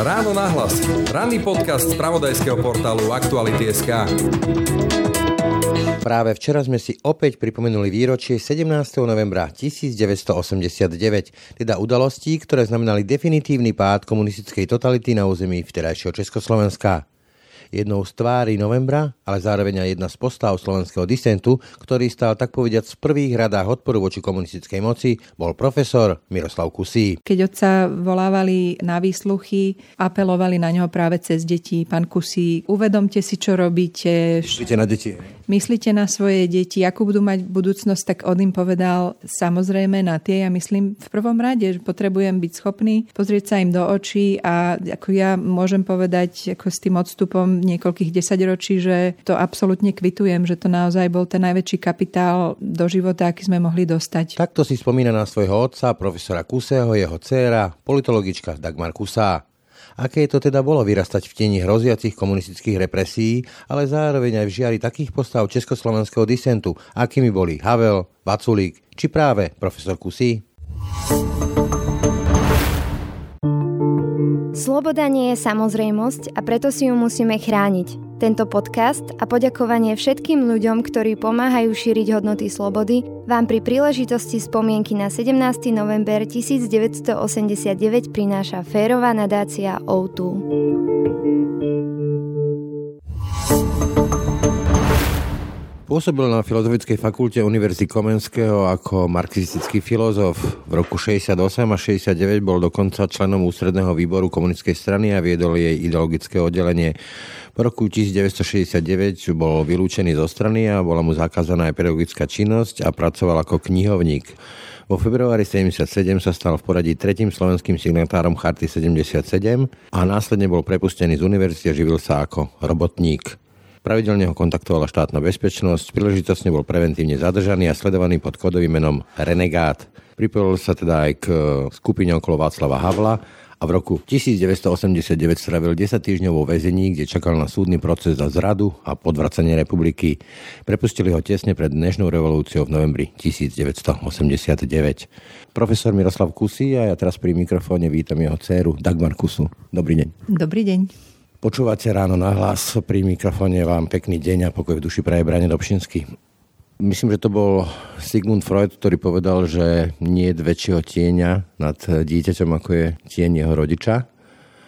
Ráno nahlas. Ranný podcast z pravodajského portálu Aktuality.sk. Práve včera sme si opäť pripomenuli výročie 17. novembra 1989, teda udalostí, ktoré znamenali definitívny pád komunistickej totality na území vterajšieho Československa jednou z tvári novembra, ale zároveň aj jedna z postav slovenského disentu, ktorý stal tak povediať v prvých radách odporu voči komunistickej moci, bol profesor Miroslav Kusí. Keď otca volávali na výsluchy, apelovali na ňo práve cez deti. Pán Kusí, uvedomte si, čo robíte. Myslíte na deti? Myslíte na svoje deti, akú budú mať budúcnosť, tak on im povedal samozrejme na tie. Ja myslím v prvom rade, že potrebujem byť schopný pozrieť sa im do očí a ako ja môžem povedať ako s tým odstupom niekoľkých desaťročí, že to absolútne kvitujem, že to naozaj bol ten najväčší kapitál do života, aký sme mohli dostať. Takto si spomína na svojho otca, profesora Kuseho, jeho dcéra, politologička Dagmar Kusá. Aké to teda bolo vyrastať v tieni hroziacich komunistických represí, ale zároveň aj v žiari takých postav československého disentu, akými boli Havel, Vaculík či práve profesor Kusí? Sloboda nie je samozrejmosť a preto si ju musíme chrániť. Tento podcast a poďakovanie všetkým ľuďom, ktorí pomáhajú šíriť hodnoty slobody, vám pri príležitosti spomienky na 17. november 1989 prináša férová nadácia O2. Pôsobil na Filozofickej fakulte Univerzity Komenského ako marxistický filozof. V roku 68 a 69 bol dokonca členom ústredného výboru komunistickej strany a viedol jej ideologické oddelenie. Po roku 1969 bol vylúčený zo strany a bola mu zakázaná aj pedagogická činnosť a pracoval ako knihovník. Vo februári 77 sa stal v poradí tretím slovenským signatárom Charty 77 a následne bol prepustený z univerzity a živil sa ako robotník. Pravidelne ho kontaktovala štátna bezpečnosť, príležitosne bol preventívne zadržaný a sledovaný pod kodovým menom Renegát. Pripojil sa teda aj k skupine okolo Václava Havla a v roku 1989 stravil 10 týždňov vo väzení, kde čakal na súdny proces za zradu a podvracanie republiky. Prepustili ho tesne pred dnešnou revolúciou v novembri 1989. Profesor Miroslav Kusy a ja teraz pri mikrofóne vítam jeho dceru Dagmar Kusu. Dobrý deň. Dobrý deň. Počúvate ráno na hlas, pri mikrofóne vám pekný deň a pokoj v duši praje Brane Dobšinský. Myslím, že to bol Sigmund Freud, ktorý povedal, že nie je väčšieho tieňa nad dieťaťom, ako je tieň jeho rodiča.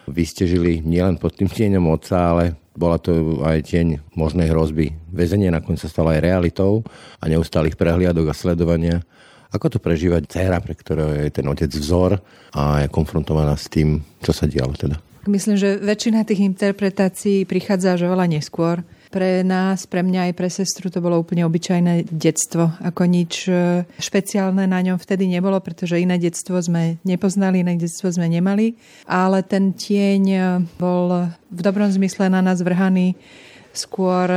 Vy ste žili nielen pod tým tieňom otca, ale bola to aj tieň možnej hrozby. Väzenie nakoniec sa stalo aj realitou a neustálých prehliadok a sledovania. Ako to prežívať dcera, pre ktorého je ten otec vzor a je konfrontovaná s tým, čo sa dialo teda? Myslím, že väčšina tých interpretácií prichádza až oveľa neskôr. Pre nás, pre mňa aj pre sestru to bolo úplne obyčajné detstvo. Ako nič e, špeciálne na ňom vtedy nebolo, pretože iné detstvo sme nepoznali, iné detstvo sme nemali. Ale ten tieň e, bol v dobrom zmysle na nás vrhaný skôr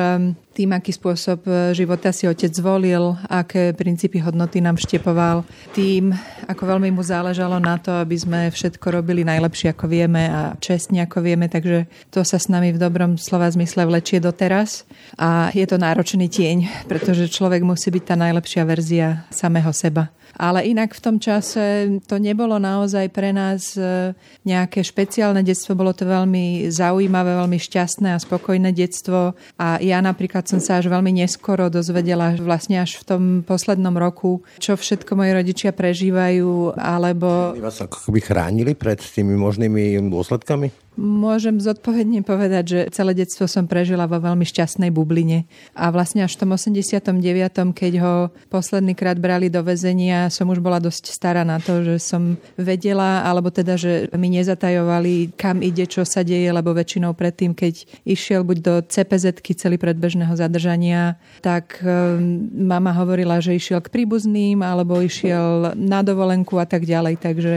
tým, aký spôsob e, života si otec zvolil, aké princípy hodnoty nám štepoval, tým, ako veľmi mu záležalo na to, aby sme všetko robili najlepšie, ako vieme a čestne, ako vieme, takže to sa s nami v dobrom slova zmysle vlečie doteraz a je to náročný tieň, pretože človek musí byť tá najlepšia verzia samého seba. Ale inak v tom čase to nebolo naozaj pre nás e, nejaké špeciálne detstvo, bolo to veľmi zaujímavé, veľmi šťastné a spokojné detstvo a ja napríklad som sa až veľmi neskoro dozvedela, vlastne až v tom poslednom roku, čo všetko moji rodičia prežívajú, alebo... Vás ako by chránili pred tými možnými dôsledkami? Môžem zodpovedne povedať, že celé detstvo som prežila vo veľmi šťastnej bubline. A vlastne až v tom 89., keď ho posledný krát brali do väzenia, som už bola dosť stará na to, že som vedela, alebo teda, že mi nezatajovali, kam ide, čo sa deje, lebo väčšinou predtým, keď išiel buď do cpz celý predbežného zadržania, tak um, mama hovorila, že išiel k príbuzným, alebo išiel na dovolenku a tak ďalej. Takže...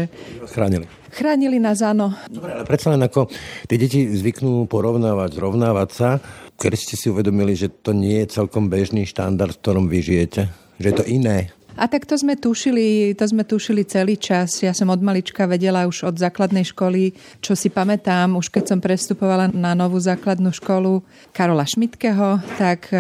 Chránili. Chránili nás, áno. Dobre, ale predsa len ako tie deti zvyknú porovnávať, zrovnávať sa. Keď ste si uvedomili, že to nie je celkom bežný štandard, v ktorom vy žijete? Že je to iné? A tak to sme tušili, to sme tušili celý čas. Ja som od malička vedela už od základnej školy, čo si pamätám, už keď som prestupovala na novú základnú školu Karola Šmitkeho, tak e,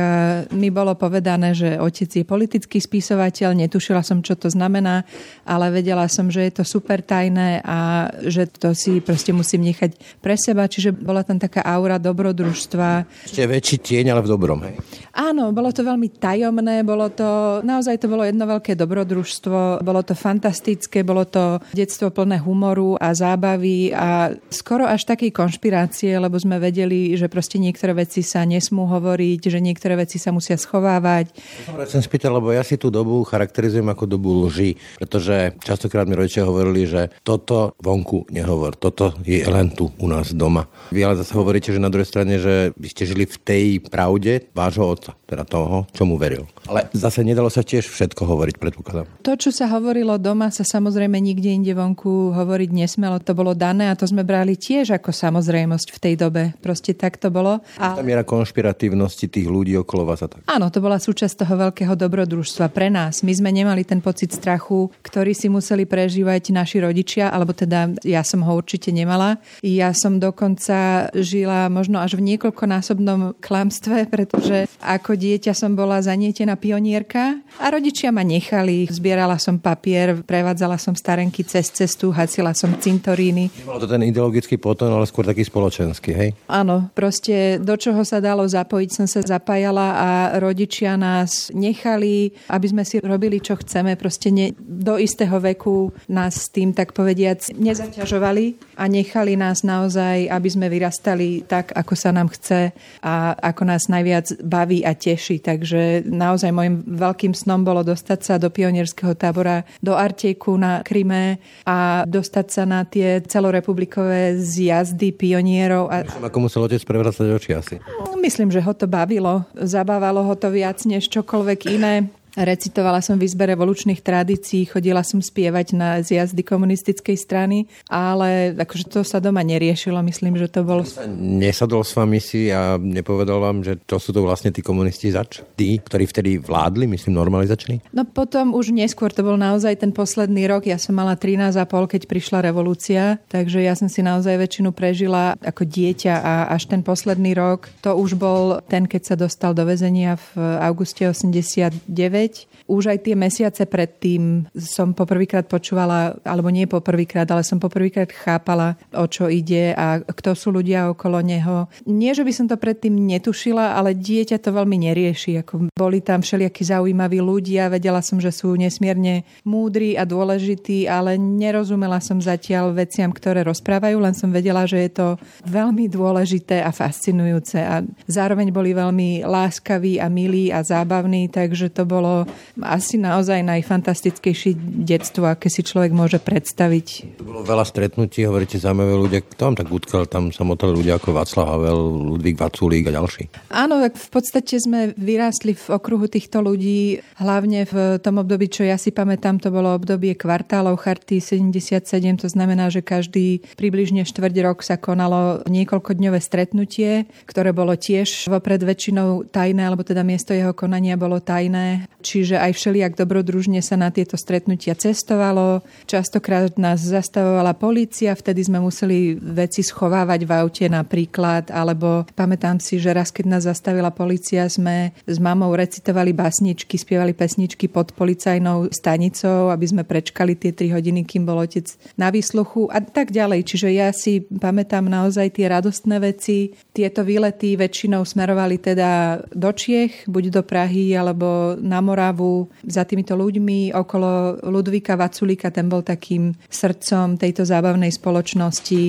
mi bolo povedané, že otec je politický spisovateľ, netušila som, čo to znamená, ale vedela som, že je to super tajné a že to si proste musím nechať pre seba, čiže bola tam taká aura dobrodružstva. Ešte väčší tieň, ale v dobrom, hej? Áno, bolo to veľmi tajomné, bolo to, naozaj to bolo jedno veľké dobrodružstvo, bolo to fantastické, bolo to detstvo plné humoru a zábavy a skoro až takej konšpirácie, lebo sme vedeli, že proste niektoré veci sa nesmú hovoriť, že niektoré veci sa musia schovávať. Ja som spýtal, lebo ja si tú dobu charakterizujem ako dobu lži, pretože častokrát mi rodičia hovorili, že toto vonku nehovor, toto je len tu u nás doma. Vy ale zase hovoríte, že na druhej strane, že by ste žili v tej pravde vášho otca teda toho, čomu veril. Ale zase nedalo sa tiež všetko hovoriť, predpokladám. To, čo sa hovorilo doma, sa samozrejme nikde inde vonku hovoriť nesmelo. To bolo dané a to sme brali tiež ako samozrejmosť v tej dobe. Proste tak to bolo. A... Tá miera konšpiratívnosti tých ľudí okolo vás a tak. Áno, to bola súčasť toho veľkého dobrodružstva pre nás. My sme nemali ten pocit strachu, ktorý si museli prežívať naši rodičia, alebo teda ja som ho určite nemala. Ja som dokonca žila možno až v niekoľkonásobnom klamstve, pretože ako dieťa som bola zanietená pionierka a rodičia ma nechali. Zbierala som papier, prevádzala som starenky cez cestu, hasila som cintoríny. Bolo to ten ideologický potom, ale skôr taký spoločenský, hej? Áno, proste do čoho sa dalo zapojiť, som sa zapájala a rodičia nás nechali, aby sme si robili, čo chceme. Proste ne, do istého veku nás tým, tak povediac, nezaťažovali a nechali nás naozaj, aby sme vyrastali tak, ako sa nám chce a ako nás najviac baví baví a teší. Takže naozaj môjim veľkým snom bolo dostať sa do pionierského tábora do Artejku na Kryme a dostať sa na tie celorepublikové zjazdy pionierov. A... Myslím, ako musel otec prevracať oči asi. Myslím, že ho to bavilo. Zabávalo ho to viac než čokoľvek iné. Recitovala som v izbe revolučných tradícií, chodila som spievať na zjazdy komunistickej strany, ale akože to sa doma neriešilo, myslím, že to bol... Nesadol s vami si a nepovedal vám, že to sú to vlastne tí komunisti zač? Tí, ktorí vtedy vládli, myslím, normalizační? No potom už neskôr, to bol naozaj ten posledný rok, ja som mala 13 a pol, keď prišla revolúcia, takže ja som si naozaj väčšinu prežila ako dieťa a až ten posledný rok, to už bol ten, keď sa dostal do väzenia v auguste 89 už aj tie mesiace predtým som poprvýkrát počúvala, alebo nie poprvýkrát, ale som poprvýkrát chápala, o čo ide a kto sú ľudia okolo neho. Nie, že by som to predtým netušila, ale dieťa to veľmi nerieši. Ako boli tam všelijakí zaujímaví ľudia, vedela som, že sú nesmierne múdri a dôležití, ale nerozumela som zatiaľ veciam, ktoré rozprávajú, len som vedela, že je to veľmi dôležité a fascinujúce a zároveň boli veľmi láskaví a milí a zábavní, takže to bolo asi naozaj najfantastickejšie detstvo, aké si človek môže predstaviť. To bolo veľa stretnutí, hovoríte zaujímavé ľudia. Kto vám tak utkal? Tam sa motali ľudia ako Václav Havel, Ludvík Vaculík a ďalší. Áno, tak v podstate sme vyrástli v okruhu týchto ľudí, hlavne v tom období, čo ja si pamätám, to bolo obdobie kvartálov Charty 77, to znamená, že každý približne štvrť rok sa konalo niekoľkodňové stretnutie, ktoré bolo tiež vopred väčšinou tajné, alebo teda miesto jeho konania bolo tajné čiže aj všelijak dobrodružne sa na tieto stretnutia cestovalo. Častokrát nás zastavovala policia, vtedy sme museli veci schovávať v aute napríklad, alebo pamätám si, že raz, keď nás zastavila policia, sme s mamou recitovali basničky, spievali pesničky pod policajnou stanicou, aby sme prečkali tie 3 hodiny, kým bol otec na výsluchu a tak ďalej. Čiže ja si pamätám naozaj tie radostné veci. Tieto výlety väčšinou smerovali teda do Čiech, buď do Prahy alebo na Moravu, za týmito ľuďmi okolo Ludvíka Vaculika, ten bol takým srdcom tejto zábavnej spoločnosti.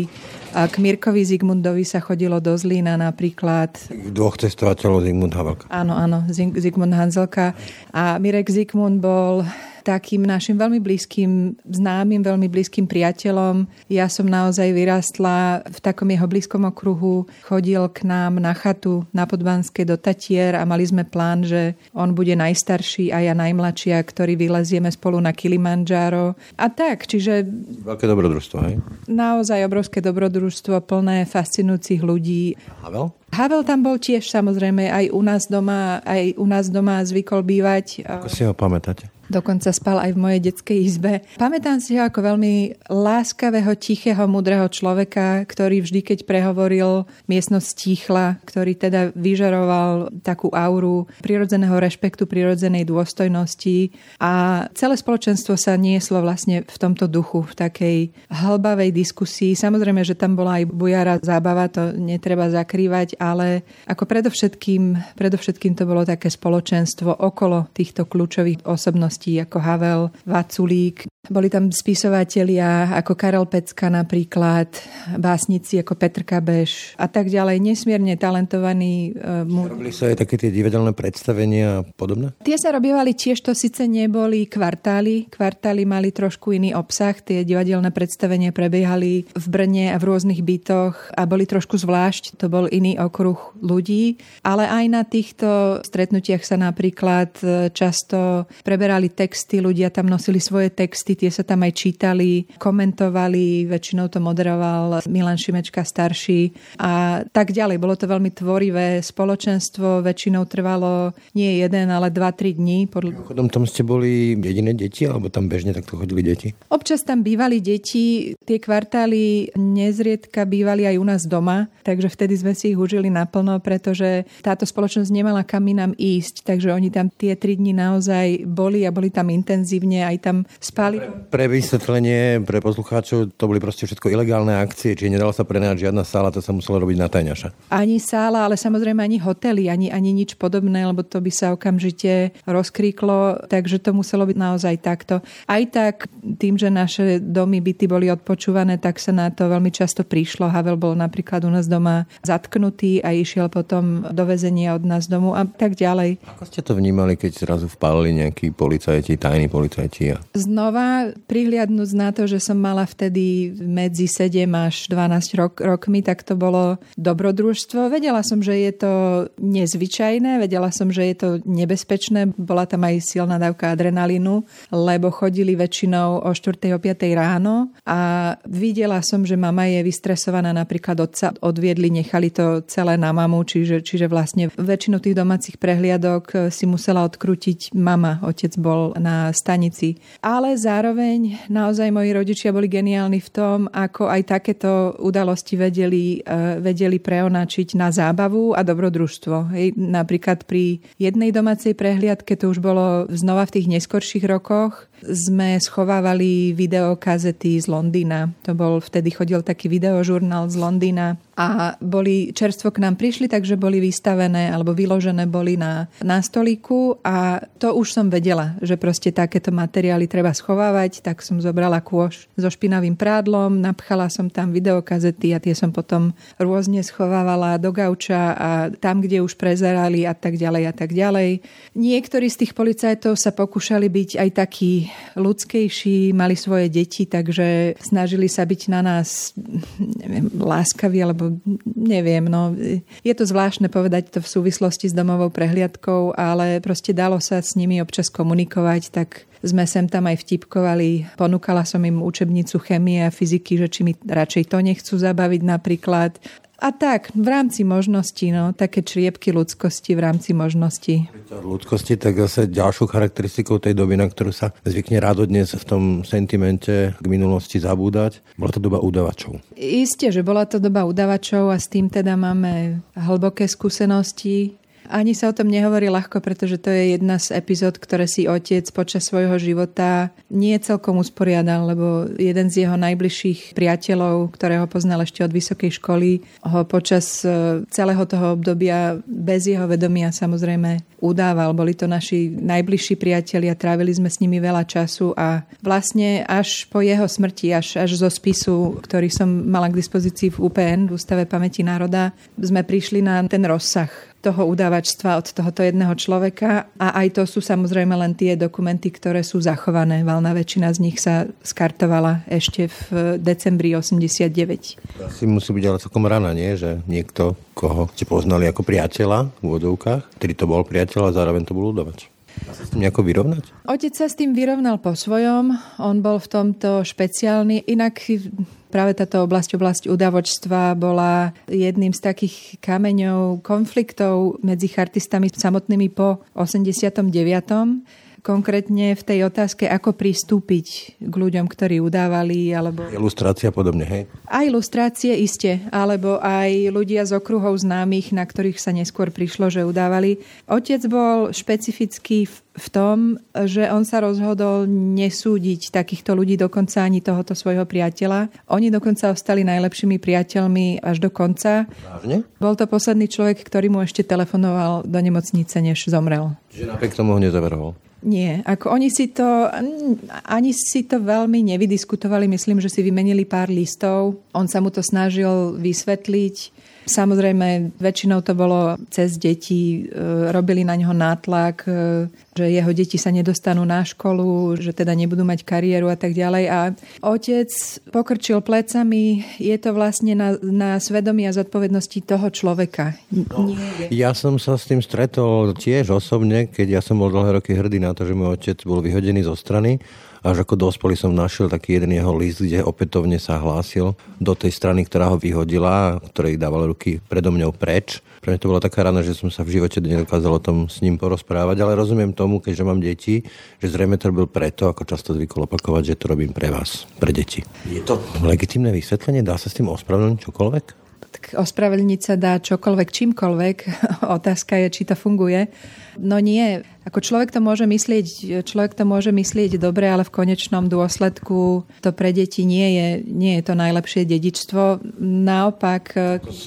A k Mirkovi Zigmundovi sa chodilo do Zlína napríklad. Dvoch cestovateľov Zigmund Havelka. Áno, áno, Zigmund Hanzelka. A Mirek Zigmund bol takým našim veľmi blízkym známym, veľmi blízkym priateľom. Ja som naozaj vyrastla v takom jeho blízkom okruhu. Chodil k nám na chatu na Podbanské do Tatier a mali sme plán, že on bude najstarší a ja najmladšia, ktorý vylezieme spolu na Kilimanjaro. A tak, čiže... Veľké dobrodružstvo, hej? Naozaj obrovské dobrodružstvo, plné fascinujúcich ľudí. Havel? Havel tam bol tiež samozrejme aj u nás doma, aj u nás doma zvykol bývať. Ako si ho pamätáte? Dokonca spal aj v mojej detskej izbe. Pamätám si ho ako veľmi láskavého, tichého, mudrého človeka, ktorý vždy, keď prehovoril, miestnosť stíchla, ktorý teda vyžaroval takú auru prirodzeného rešpektu, prirodzenej dôstojnosti a celé spoločenstvo sa nieslo vlastne v tomto duchu, v takej hlbavej diskusii. Samozrejme, že tam bola aj bujara zábava, to netreba zakrývať, ale ako predovšetkým, predovšetkým to bolo také spoločenstvo okolo týchto kľúčových osobností ako Havel, Vaculík, boli tam spisovatelia ako Karel Pecka napríklad, básnici ako Petr Kabeš a tak ďalej. Nesmierne talentovaní. Uh, Robili sa aj také tie divadelné predstavenia a podobné? Tie sa robievali tiež, to síce neboli kvartály. Kvartály mali trošku iný obsah. Tie divadelné predstavenia prebiehali v Brne a v rôznych bytoch a boli trošku zvlášť. To bol iný okruh ľudí. Ale aj na týchto stretnutiach sa napríklad e, často preberali texty, ľudia tam nosili svoje texty, tie sa tam aj čítali, komentovali, väčšinou to moderoval Milan Šimečka starší a tak ďalej. Bolo to veľmi tvorivé spoločenstvo, väčšinou trvalo nie jeden, ale dva, tri dní. Podľa... Chodom tam ste boli jediné deti, alebo tam bežne takto chodili deti? Občas tam bývali deti, tie kvartály nezriedka bývali aj u nás doma, takže vtedy sme si ich užili naplno, pretože táto spoločnosť nemala kam inám ísť, takže oni tam tie tri dni naozaj boli a boli tam intenzívne, aj tam spali pre vysvetlenie, pre poslucháčov, to boli proste všetko ilegálne akcie, čiže nedala sa prenajať žiadna sála, to sa muselo robiť na tajňaša. Ani sála, ale samozrejme ani hotely, ani, ani nič podobné, lebo to by sa okamžite rozkríklo, takže to muselo byť naozaj takto. Aj tak, tým, že naše domy, byty boli odpočúvané, tak sa na to veľmi často prišlo. Havel bol napríklad u nás doma zatknutý a išiel potom do väzenia od nás domu a tak ďalej. Ako ste to vnímali, keď zrazu vpálili nejakí policajti, tajní policajti? Znova prihliadnúť na to, že som mala vtedy medzi 7 až 12 rok, rokmi, tak to bolo dobrodružstvo. Vedela som, že je to nezvyčajné, vedela som, že je to nebezpečné. Bola tam aj silná dávka adrenalínu, lebo chodili väčšinou o 4. o 5. ráno a videla som, že mama je vystresovaná, napríklad otca odviedli, nechali to celé na mamu, čiže, čiže vlastne väčšinu tých domácich prehliadok si musela odkrútiť mama, otec bol na stanici. Ale zároveň naozaj moji rodičia boli geniálni v tom, ako aj takéto udalosti vedeli, uh, vedeli preonačiť na zábavu a dobrodružstvo. Napríklad pri jednej domácej prehliadke, to už bolo znova v tých neskorších rokoch, sme schovávali videokazety z Londýna. To bol, vtedy chodil taký videožurnál z Londýna a boli, čerstvo k nám prišli, takže boli vystavené alebo vyložené boli na, na stolíku a to už som vedela, že proste takéto materiály treba schovávať, tak som zobrala kôš so špinavým prádlom, napchala som tam videokazety a tie som potom rôzne schovávala do gauča a tam, kde už prezerali a tak ďalej a tak ďalej. Niektorí z tých policajtov sa pokúšali byť aj takí ľudskejší, mali svoje deti, takže snažili sa byť na nás neviem, láskaví alebo neviem, no, je to zvláštne povedať to v súvislosti s domovou prehliadkou, ale proste dalo sa s nimi občas komunikovať, tak sme sem tam aj vtipkovali. Ponúkala som im učebnicu chemie a fyziky, že či mi radšej to nechcú zabaviť napríklad. A tak, v rámci možností, no, také čriepky ľudskosti v rámci možností. Ľudskosti, tak zase ďalšou charakteristikou tej doby, na ktorú sa zvykne rádo dnes v tom sentimente k minulosti zabúdať, bola to doba udavačov. Isté, že bola to doba udavačov a s tým teda máme hlboké skúsenosti. Ani sa o tom nehovorí ľahko, pretože to je jedna z epizód, ktoré si otec počas svojho života nie celkom usporiadal, lebo jeden z jeho najbližších priateľov, ktorého poznal ešte od vysokej školy, ho počas e, celého toho obdobia bez jeho vedomia samozrejme udával. Boli to naši najbližší priatelia, trávili sme s nimi veľa času a vlastne až po jeho smrti, až, až zo spisu, ktorý som mala k dispozícii v UPN, v Ústave pamäti národa, sme prišli na ten rozsah toho udávačstva od tohoto jedného človeka a aj to sú samozrejme len tie dokumenty, ktoré sú zachované. Valná väčšina z nich sa skartovala ešte v decembri 89. Asi musí byť ale celkom rana, nie? Že niekto, koho ste poznali ako priateľa v vodovkách, ktorý to bol priateľ a zároveň to bol udavač. Dá sa s tým nejako vyrovnať? Otec sa s tým vyrovnal po svojom. On bol v tomto špeciálny. Inak Práve táto oblasť, oblasť udavočstva bola jedným z takých kameňov konfliktov medzi chartistami samotnými po 89. konkrétne v tej otázke, ako pristúpiť k ľuďom, ktorí udávali, alebo... Ilustrácia podobne, hej? Aj ilustrácie iste, alebo aj ľudia z okruhov známych, na ktorých sa neskôr prišlo, že udávali. Otec bol špecifický v tom, že on sa rozhodol nesúdiť takýchto ľudí, dokonca ani tohoto svojho priateľa. Oni dokonca ostali najlepšími priateľmi až do konca. Vážne? Bol to posledný človek, ktorý mu ešte telefonoval do nemocnice, než zomrel. Že napriek tomu ho nezaveroval. Nie, ako oni si to, ani si to veľmi nevydiskutovali, myslím, že si vymenili pár listov. On sa mu to snažil vysvetliť. Samozrejme, väčšinou to bolo cez deti, e, robili na neho nátlak, e, že jeho deti sa nedostanú na školu, že teda nebudú mať kariéru a tak ďalej. A otec pokrčil plecami, je to vlastne na, na svedomí a zodpovednosti toho človeka. No, ja som sa s tým stretol tiež osobne, keď ja som bol dlhé roky hrdý na to, že môj otec bol vyhodený zo strany až ako dospelý som našiel taký jeden jeho list, kde opätovne sa hlásil do tej strany, ktorá ho vyhodila, ktorej dával ruky predo mňou preč. Pre mňa to bola taká rana, že som sa v živote nedokázal o tom s ním porozprávať, ale rozumiem tomu, keďže mám deti, že zrejme to robil preto, ako často zvykol opakovať, že to robím pre vás, pre deti. Je to legitimné vysvetlenie? Dá sa s tým ospravedlniť čokoľvek? Tak ospravedlniť sa dá čokoľvek, čímkoľvek. Otázka je, či to funguje. No nie, ako človek to môže myslieť, človek to môže myslieť dobre, ale v konečnom dôsledku to pre deti nie je, nie je to najlepšie dedičstvo. Naopak...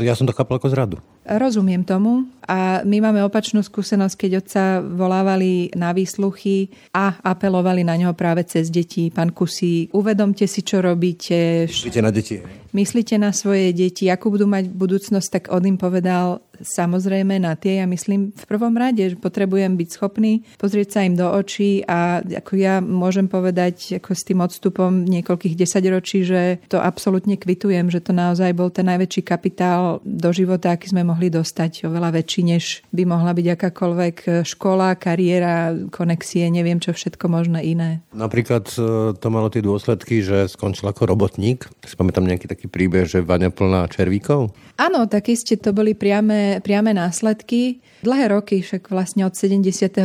Ja som to chápal ako zradu. Rozumiem tomu a my máme opačnú skúsenosť, keď otca volávali na výsluchy a apelovali na neho práve cez deti. Pán Kusí, uvedomte si, čo robíte. Myslíte na deti? Myslíte na svoje deti, akú budú mať budúcnosť, tak on im povedal, samozrejme na tie. Ja myslím v prvom rade, že potrebujem byť schopný pozrieť sa im do očí a ako ja môžem povedať ako s tým odstupom niekoľkých desaťročí, že to absolútne kvitujem, že to naozaj bol ten najväčší kapitál do života, aký sme mohli dostať, oveľa väčší, než by mohla byť akákoľvek škola, kariéra, konexie, neviem čo všetko možné iné. Napríklad e, to malo tie dôsledky, že skončil ako robotník. Si pamätám nejaký taký príbeh, že vaňa plná červíkov? Áno, tak iste to boli priame, priame následky. Dlhé roky, však vlastne od 77.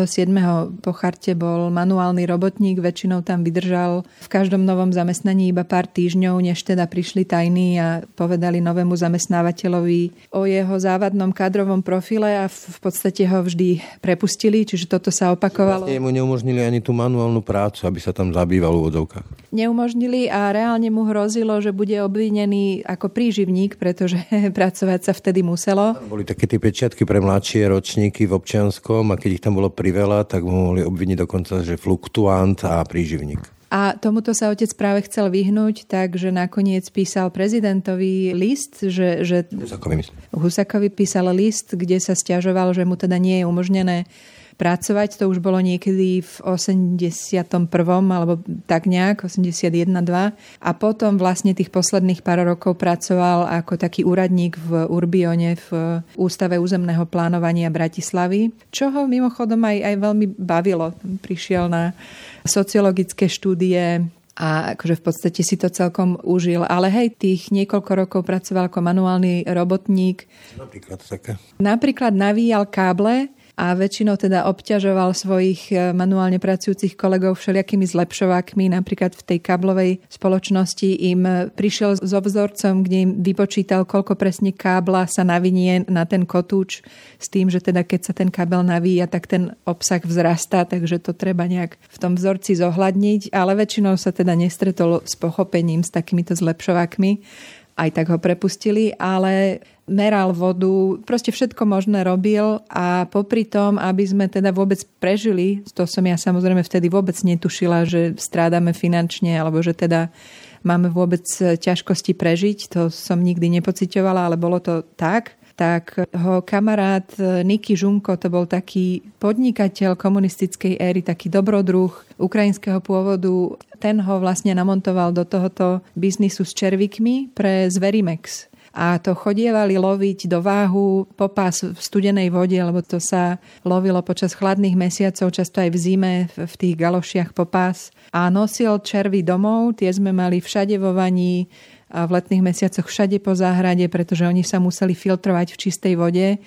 po charte bol manuálny robotník, väčšinou tam vydržal v každom novom zamestnaní iba pár týždňov, než teda prišli tajní a povedali novému zamestnávateľovi o jeho závadnom kádrovom profile a v podstate ho vždy prepustili, čiže toto sa opakovalo. Vlastne mu neumožnili ani tú manuálnu prácu, aby sa tam zabýval v úvodzovkách. Neumožnili a reálne mu hrozilo, že bude obvinený ako príživník, pretože pracovať sa vtedy muselo. Boli také tie pečiatky pre mladšie roč ročníky v občianskom a keď ich tam bolo priveľa, tak mu mohli obviniť dokonca, že fluktuant a príživník. A tomuto sa otec práve chcel vyhnúť, takže nakoniec písal prezidentovi list, že... že Husakovi, Husakovi písal list, kde sa stiažoval, že mu teda nie je umožnené pracovať. To už bolo niekedy v 81. alebo tak nejak, 81 2. A potom vlastne tých posledných pár rokov pracoval ako taký úradník v Urbione v Ústave územného plánovania Bratislavy, čo ho mimochodom aj, aj veľmi bavilo. Prišiel na sociologické štúdie a akože v podstate si to celkom užil. Ale hej, tých niekoľko rokov pracoval ako manuálny robotník. Napríklad také. Napríklad navíjal káble a väčšinou teda obťažoval svojich e, manuálne pracujúcich kolegov všelijakými zlepšovákmi. Napríklad v tej káblovej spoločnosti im prišiel so vzorcom, kde im vypočítal, koľko presne kábla sa navinie na ten kotúč s tým, že teda keď sa ten kábel navíja, tak ten obsah vzrastá, takže to treba nejak v tom vzorci zohľadniť, ale väčšinou sa teda nestretol s pochopením s takýmito zlepšovákmi aj tak ho prepustili, ale meral vodu, proste všetko možné robil a popri tom, aby sme teda vôbec prežili, to som ja samozrejme vtedy vôbec netušila, že strádame finančne alebo že teda máme vôbec ťažkosti prežiť, to som nikdy nepocitovala, ale bolo to tak, tak ho kamarát Niky Žunko, to bol taký podnikateľ komunistickej éry, taký dobrodruh ukrajinského pôvodu, ten ho vlastne namontoval do tohoto biznisu s červikmi pre Zverimex. A to chodievali loviť do váhu popas v studenej vode, lebo to sa lovilo počas chladných mesiacov, často aj v zime v tých galošiach popás. A nosil červy domov, tie sme mali všade vo vaní v letných mesiacoch všade po záhrade, pretože oni sa museli filtrovať v čistej vode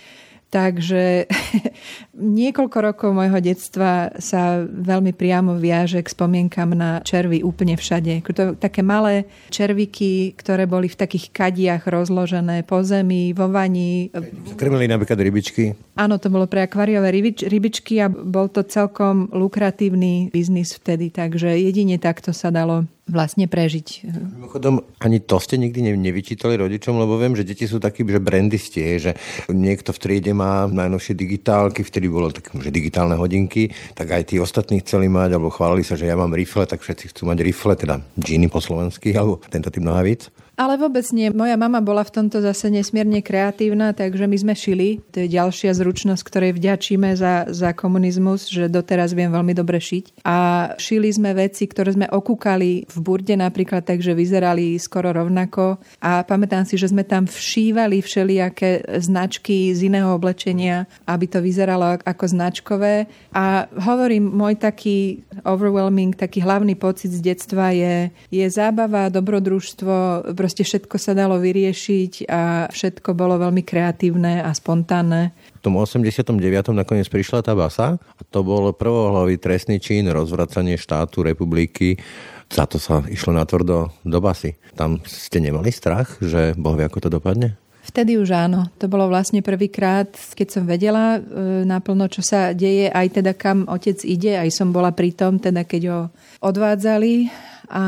Takže niekoľko rokov môjho detstva sa veľmi priamo viaže k spomienkam na červy úplne všade. To také malé červiky, ktoré boli v takých kadiach rozložené po zemi, vo vani. Krmili napríklad rybičky? Áno, to bolo pre akváriové rybič, rybičky a bol to celkom lukratívny biznis vtedy, takže jedine takto sa dalo vlastne prežiť. Mimochodom, ani to ste nikdy nevyčítali rodičom, lebo viem, že deti sú takí, že brandisti, že niekto v triede má najnovšie digitálky, vtedy bolo tak, že digitálne hodinky, tak aj tí ostatní chceli mať, alebo chválili sa, že ja mám rifle, tak všetci chcú mať rifle, teda džiny po slovensky, alebo tento typ nohavíc. Ale vôbec nie. Moja mama bola v tomto zase nesmierne kreatívna, takže my sme šili. To je ďalšia zručnosť, ktorej vďačíme za, za komunizmus, že doteraz viem veľmi dobre šiť. A šili sme veci, ktoré sme okúkali v burde napríklad, takže vyzerali skoro rovnako. A pamätám si, že sme tam všívali všelijaké značky z iného oblečenia, aby to vyzeralo ako značkové. A hovorím, môj taký overwhelming, taký hlavný pocit z detstva je, je zábava, dobrodružstvo, proste všetko sa dalo vyriešiť a všetko bolo veľmi kreatívne a spontánne. V tom 89. nakoniec prišla tá basa a to bol prvohlavý trestný čin, rozvracanie štátu, republiky. Za to sa išlo na tvrdo do basy. Tam ste nemali strach, že Boh vie, ako to dopadne? Vtedy už áno. To bolo vlastne prvýkrát, keď som vedela e, naplno, čo sa deje, aj teda kam otec ide, aj som bola pri tom, teda keď ho odvádzali a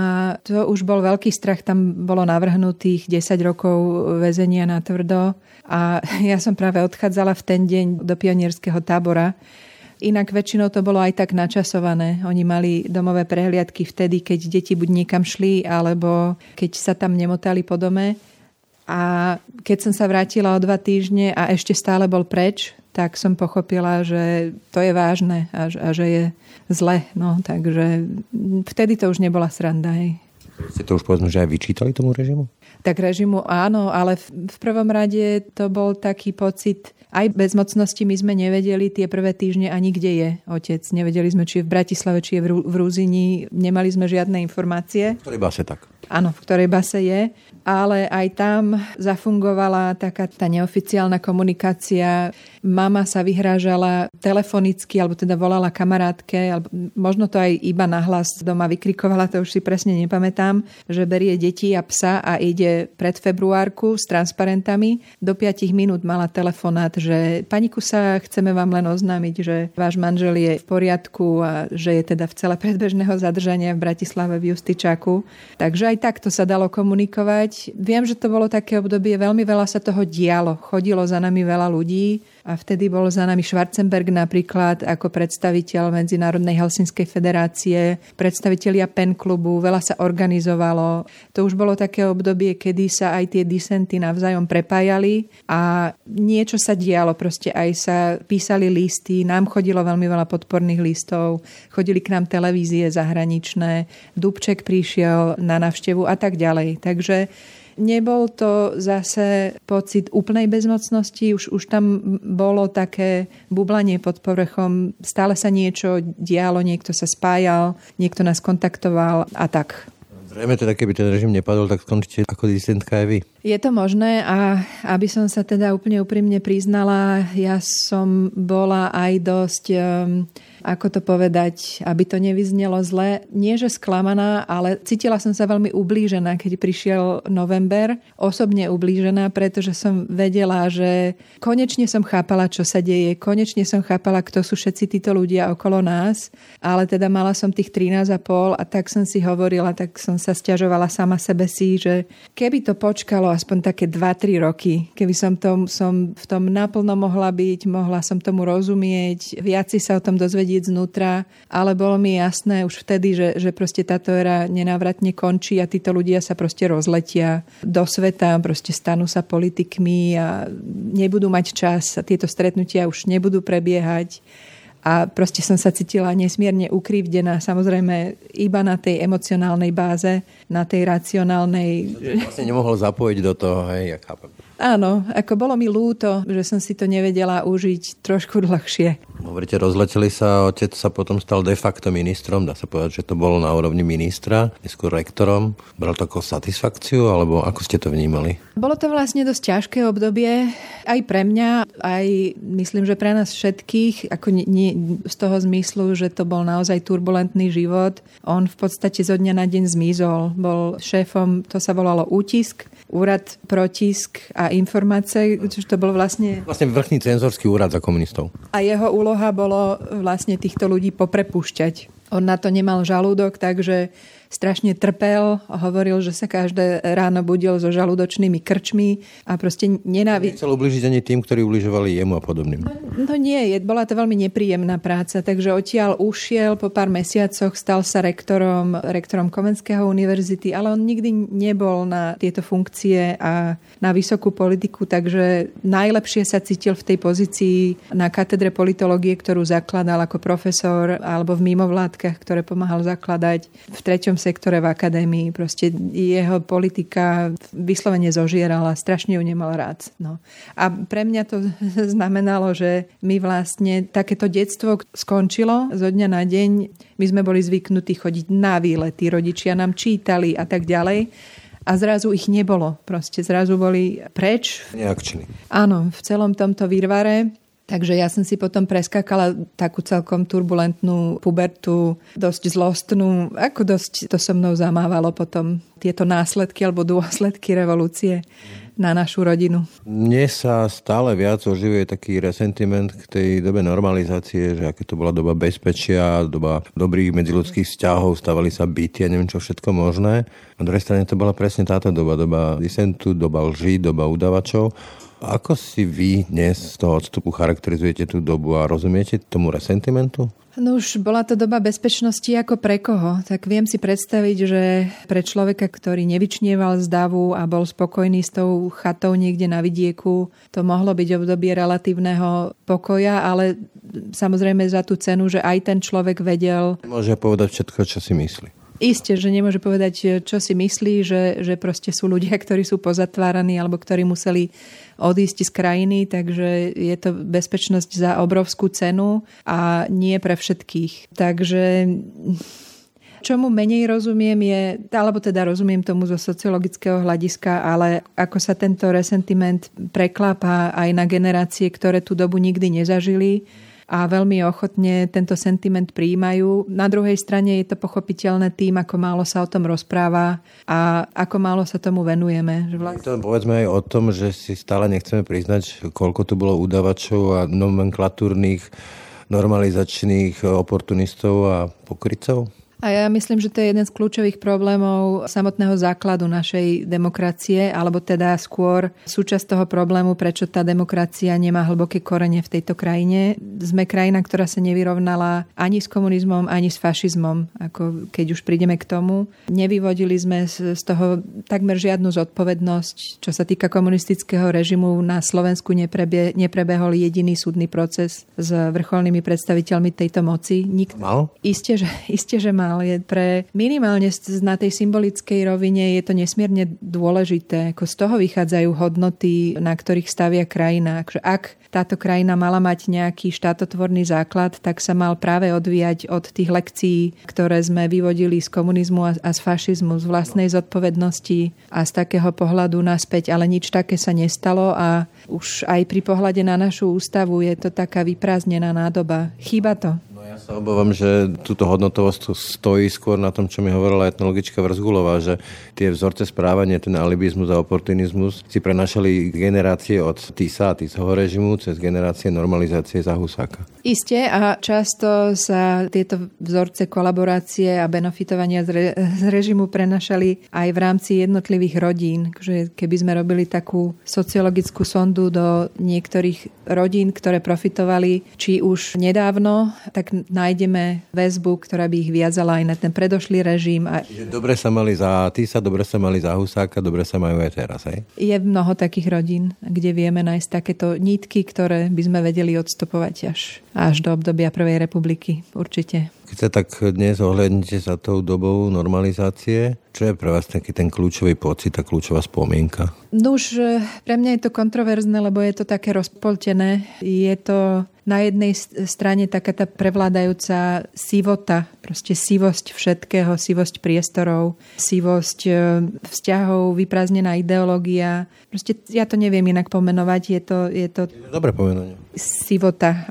to už bol veľký strach, tam bolo navrhnutých 10 rokov väzenia na tvrdo a ja som práve odchádzala v ten deň do pionierského tábora. Inak väčšinou to bolo aj tak načasované. Oni mali domové prehliadky vtedy, keď deti buď niekam šli, alebo keď sa tam nemotali po dome. A keď som sa vrátila o dva týždne a ešte stále bol preč, tak som pochopila, že to je vážne a, a že je zle. No, takže vtedy to už nebola sranda. Hej. Ste to už povedzme, že aj vyčítali tomu režimu? Tak režimu áno, ale v, v prvom rade to bol taký pocit aj bezmocnosti. My sme nevedeli tie prvé týždne ani kde je otec. Nevedeli sme, či je v Bratislave, či je v Rúzini. Nemali sme žiadne informácie. Ktorej base tak? Áno, v ktorej base je ale aj tam zafungovala taká tá neoficiálna komunikácia. Mama sa vyhrážala telefonicky, alebo teda volala kamarátke, alebo možno to aj iba nahlas doma vykrikovala, to už si presne nepamätám, že berie deti a psa a ide pred februárku s transparentami. Do 5 minút mala telefonát, že paniku sa chceme vám len oznámiť, že váš manžel je v poriadku a že je teda v celé predbežného zadržania v Bratislave v Justičaku. Takže aj takto sa dalo komunikovať viem, že to bolo také obdobie, veľmi veľa sa toho dialo. Chodilo za nami veľa ľudí a vtedy bol za nami Schwarzenberg napríklad ako predstaviteľ Medzinárodnej Helsinskej federácie, predstavitelia PEN klubu, veľa sa organizovalo. To už bolo také obdobie, kedy sa aj tie disenty navzájom prepájali a niečo sa dialo, proste aj sa písali listy, nám chodilo veľmi veľa podporných listov, chodili k nám televízie zahraničné, Dubček prišiel na návštevu a tak ďalej. Takže Nebol to zase pocit úplnej bezmocnosti, už, už tam bolo také bublanie pod povrchom, stále sa niečo dialo, niekto sa spájal, niekto nás kontaktoval? A tak. Zrejme teda, keby ten režim nepadol, tak skončíte ako disidentka aj vy. Je to možné a aby som sa teda úplne úprimne priznala, ja som bola aj dosť um, ako to povedať, aby to nevyznelo zle. Nie, že sklamaná, ale cítila som sa veľmi ublížená, keď prišiel november. Osobne ublížená, pretože som vedela, že konečne som chápala, čo sa deje. Konečne som chápala, kto sú všetci títo ľudia okolo nás. Ale teda mala som tých 13,5 a tak som si hovorila, tak som sa stiažovala sama sebe si, že keby to počkalo aspoň také 2-3 roky, keby som, tom, som v tom naplno mohla byť, mohla som tomu rozumieť, viac si sa o tom dozvedieť vedieť znútra, ale bolo mi jasné už vtedy, že, že proste táto éra nenávratne končí a títo ľudia sa proste rozletia do sveta, proste stanú sa politikmi a nebudú mať čas a tieto stretnutia už nebudú prebiehať a proste som sa cítila nesmierne ukrivdená, samozrejme iba na tej emocionálnej báze, na tej racionálnej. Vlastne nemohol zapojiť do toho, hej, ja chápem. Áno, ako bolo mi ľúto, že som si to nevedela užiť trošku dlhšie. Hovoríte, rozleteli sa, otec sa potom stal de facto ministrom, dá sa povedať, že to bolo na úrovni ministra, neskôr rektorom. Bral to ako satisfakciu, alebo ako ste to vnímali? Bolo to vlastne dosť ťažké obdobie, aj pre mňa, aj myslím, že pre nás všetkých, ako nie, z toho zmyslu, že to bol naozaj turbulentný život. On v podstate zo dňa na deň zmizol. Bol šéfom, to sa volalo útisk, úrad protisk a informácie, čo to bol vlastne... Vlastne vrchný cenzorský úrad za komunistov. A jeho úloha bolo vlastne týchto ľudí poprepúšťať. On na to nemal žalúdok, takže strašne trpel hovoril, že sa každé ráno budil so žalúdočnými krčmi a proste nenávidel. Nechcel ubližiť ani tým, ktorí ubližovali jemu a podobným. No, no nie, bola to veľmi nepríjemná práca, takže odtiaľ ušiel po pár mesiacoch, stal sa rektorom, rektorom Komenského univerzity, ale on nikdy nebol na tieto funkcie a na vysokú politiku, takže najlepšie sa cítil v tej pozícii na katedre politológie, ktorú zakladal ako profesor alebo v mimovládkach, ktoré pomáhal zakladať v treťom sektore v akadémii. Proste jeho politika vyslovene zožierala, strašne ju nemal rád. No. A pre mňa to znamenalo, že my vlastne takéto detstvo skončilo zo dňa na deň. My sme boli zvyknutí chodiť na výlety, rodičia nám čítali a tak ďalej a zrazu ich nebolo. Proste zrazu boli preč. Neakčení. Áno, v celom tomto výrvare. Takže ja som si potom preskakala takú celkom turbulentnú pubertu, dosť zlostnú, ako dosť to so mnou zamávalo potom tieto následky alebo dôsledky revolúcie na našu rodinu. Mne sa stále viac oživuje taký resentiment k tej dobe normalizácie, že aké to bola doba bezpečia, doba dobrých medziludských vzťahov, stavali sa byty a neviem čo všetko možné. Na druhej strane to bola presne táto doba, doba disentu, doba lží, doba udavačov ako si vy dnes z toho odstupu charakterizujete tú dobu a rozumiete tomu resentimentu? No už bola to doba bezpečnosti ako pre koho. Tak viem si predstaviť, že pre človeka, ktorý nevyčnieval z davu a bol spokojný s tou chatou niekde na vidieku, to mohlo byť obdobie relatívneho pokoja, ale samozrejme za tú cenu, že aj ten človek vedel... Môže povedať všetko, čo si myslí. Isté, že nemôže povedať, čo si myslí, že, že proste sú ľudia, ktorí sú pozatváraní alebo ktorí museli odísť z krajiny, takže je to bezpečnosť za obrovskú cenu a nie pre všetkých. Takže Čomu menej rozumiem je, alebo teda rozumiem tomu zo sociologického hľadiska, ale ako sa tento resentiment preklápa aj na generácie, ktoré tú dobu nikdy nezažili, a veľmi ochotne tento sentiment prijímajú. Na druhej strane je to pochopiteľné tým, ako málo sa o tom rozpráva a ako málo sa tomu venujeme. Že vlastne... To povedzme aj o tom, že si stále nechceme priznať, koľko tu bolo udavačov a nomenklatúrnych normalizačných oportunistov a pokrycov? A ja myslím, že to je jeden z kľúčových problémov samotného základu našej demokracie, alebo teda skôr súčasť toho problému, prečo tá demokracia nemá hlboké korene v tejto krajine. Sme krajina, ktorá sa nevyrovnala ani s komunizmom, ani s fašizmom, ako keď už prídeme k tomu. Nevyvodili sme z toho takmer žiadnu zodpovednosť. Čo sa týka komunistického režimu, na Slovensku neprebie, neprebehol jediný súdny proces s vrcholnými predstaviteľmi tejto moci. Nikto. Mal? Isté, že, isté, že mal Je pre minimálne na tej symbolickej rovine je to nesmierne dôležité. Ako z toho vychádzajú hodnoty, na ktorých stavia krajina. Ak táto krajina mala mať nejaký štátotvorný základ, tak sa mal práve odvíjať od tých lekcií, ktoré sme vyvodili z komunizmu a, z fašizmu, z vlastnej zodpovednosti a z takého pohľadu naspäť, ale nič také sa nestalo a už aj pri pohľade na našu ústavu je to taká vyprázdnená nádoba. Chýba to. Sa obávam, že túto hodnotovosť stojí skôr na tom, čo mi hovorila etnologička Vrzgulová, že tie vzorce správania, ten alibizmus a oportunizmus si prenašali generácie od TISA a TISovho režimu cez generácie normalizácie za Husáka. Isté a často sa tieto vzorce kolaborácie a benefitovania z, re- z režimu prenašali aj v rámci jednotlivých rodín. Že keby sme robili takú sociologickú sondu do niektorých rodín, ktoré profitovali či už nedávno, tak nájdeme väzbu, ktorá by ich viazala aj na ten predošlý režim. A... Čiže dobre sa mali za Tisa, dobre sa mali za Husáka, dobre sa majú aj teraz, hej? Je mnoho takých rodín, kde vieme nájsť takéto nítky, ktoré by sme vedeli odstopovať až, až do obdobia Prvej republiky. Určite. Keď sa tak dnes ohľadnete za tou dobou normalizácie, čo je pre vás taký ten kľúčový pocit, tá kľúčová spomienka? No už e, pre mňa je to kontroverzné, lebo je to také rozpoltené. Je to na jednej strane taká tá prevládajúca sivota, proste sivosť všetkého, sivosť priestorov, sivosť e, vzťahov, vyprázdnená ideológia. Proste ja to neviem inak pomenovať, je to... Je to Dobre pomenovanie. Sivota.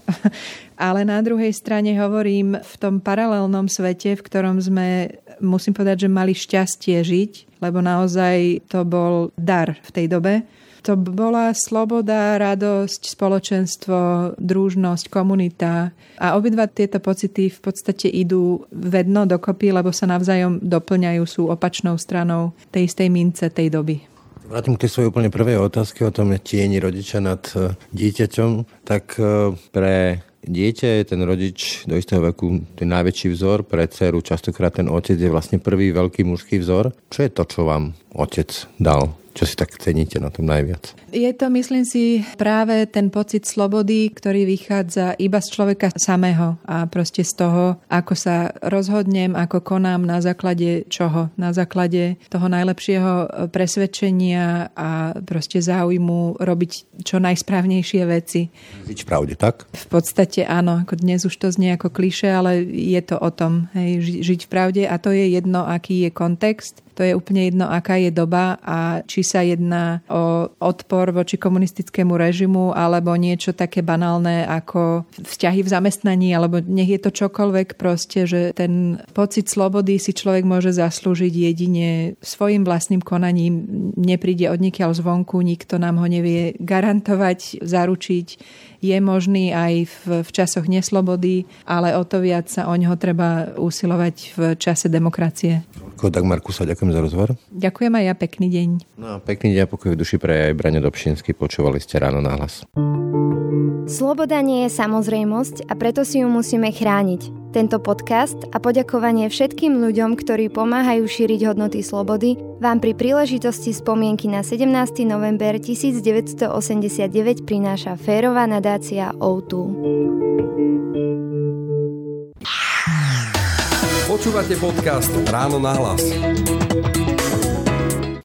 Ale na druhej strane hovorím v tom paralelnom svete, v ktorom sme, musím povedať, že mali šťastie žiť, lebo naozaj to bol dar v tej dobe. To bola sloboda, radosť, spoločenstvo, družnosť, komunita. A obidva tieto pocity v podstate idú vedno dokopy, lebo sa navzájom doplňajú, sú opačnou stranou tej istej mince tej doby. Vrátim k tej svojej úplne prvej otázke o tom tieni rodiča nad e, dieťaťom. Tak e, pre dieťa je ten rodič do istého veku ten najväčší vzor, pre dceru častokrát ten otec je vlastne prvý veľký mužský vzor. Čo je to, čo vám otec dal? Čo si tak ceníte na tom najviac? Je to, myslím si, práve ten pocit slobody, ktorý vychádza iba z človeka samého a proste z toho, ako sa rozhodnem, ako konám na základe čoho. Na základe toho najlepšieho presvedčenia a proste záujmu robiť čo najsprávnejšie veci. Žiť v pravde, tak? V podstate áno, ako dnes už to znie ako kliše, ale je to o tom, hej, žiť v pravde a to je jedno, aký je kontext to je úplne jedno, aká je doba a či sa jedná o odpor voči komunistickému režimu alebo niečo také banálne ako vzťahy v zamestnaní alebo nech je to čokoľvek proste, že ten pocit slobody si človek môže zaslúžiť jedine svojim vlastným konaním. Nepríde od nikiaľ zvonku, nikto nám ho nevie garantovať, zaručiť je možný aj v, v časoch neslobody, ale o to viac sa o neho treba usilovať v čase demokracie. Dagmar Kusa, ďakujem za rozhovor. Ďakujem aj ja, pekný deň. No a pekný deň pokoj v duši pre aj Brane Dobšinský, počúvali ste ráno na hlas. Sloboda nie je samozrejmosť a preto si ju musíme chrániť. Tento podcast a poďakovanie všetkým ľuďom, ktorí pomáhajú šíriť hodnoty slobody, vám pri príležitosti spomienky na 17. november 1989 prináša férová nadácia O2. Počúvate podcast Ráno na hlas.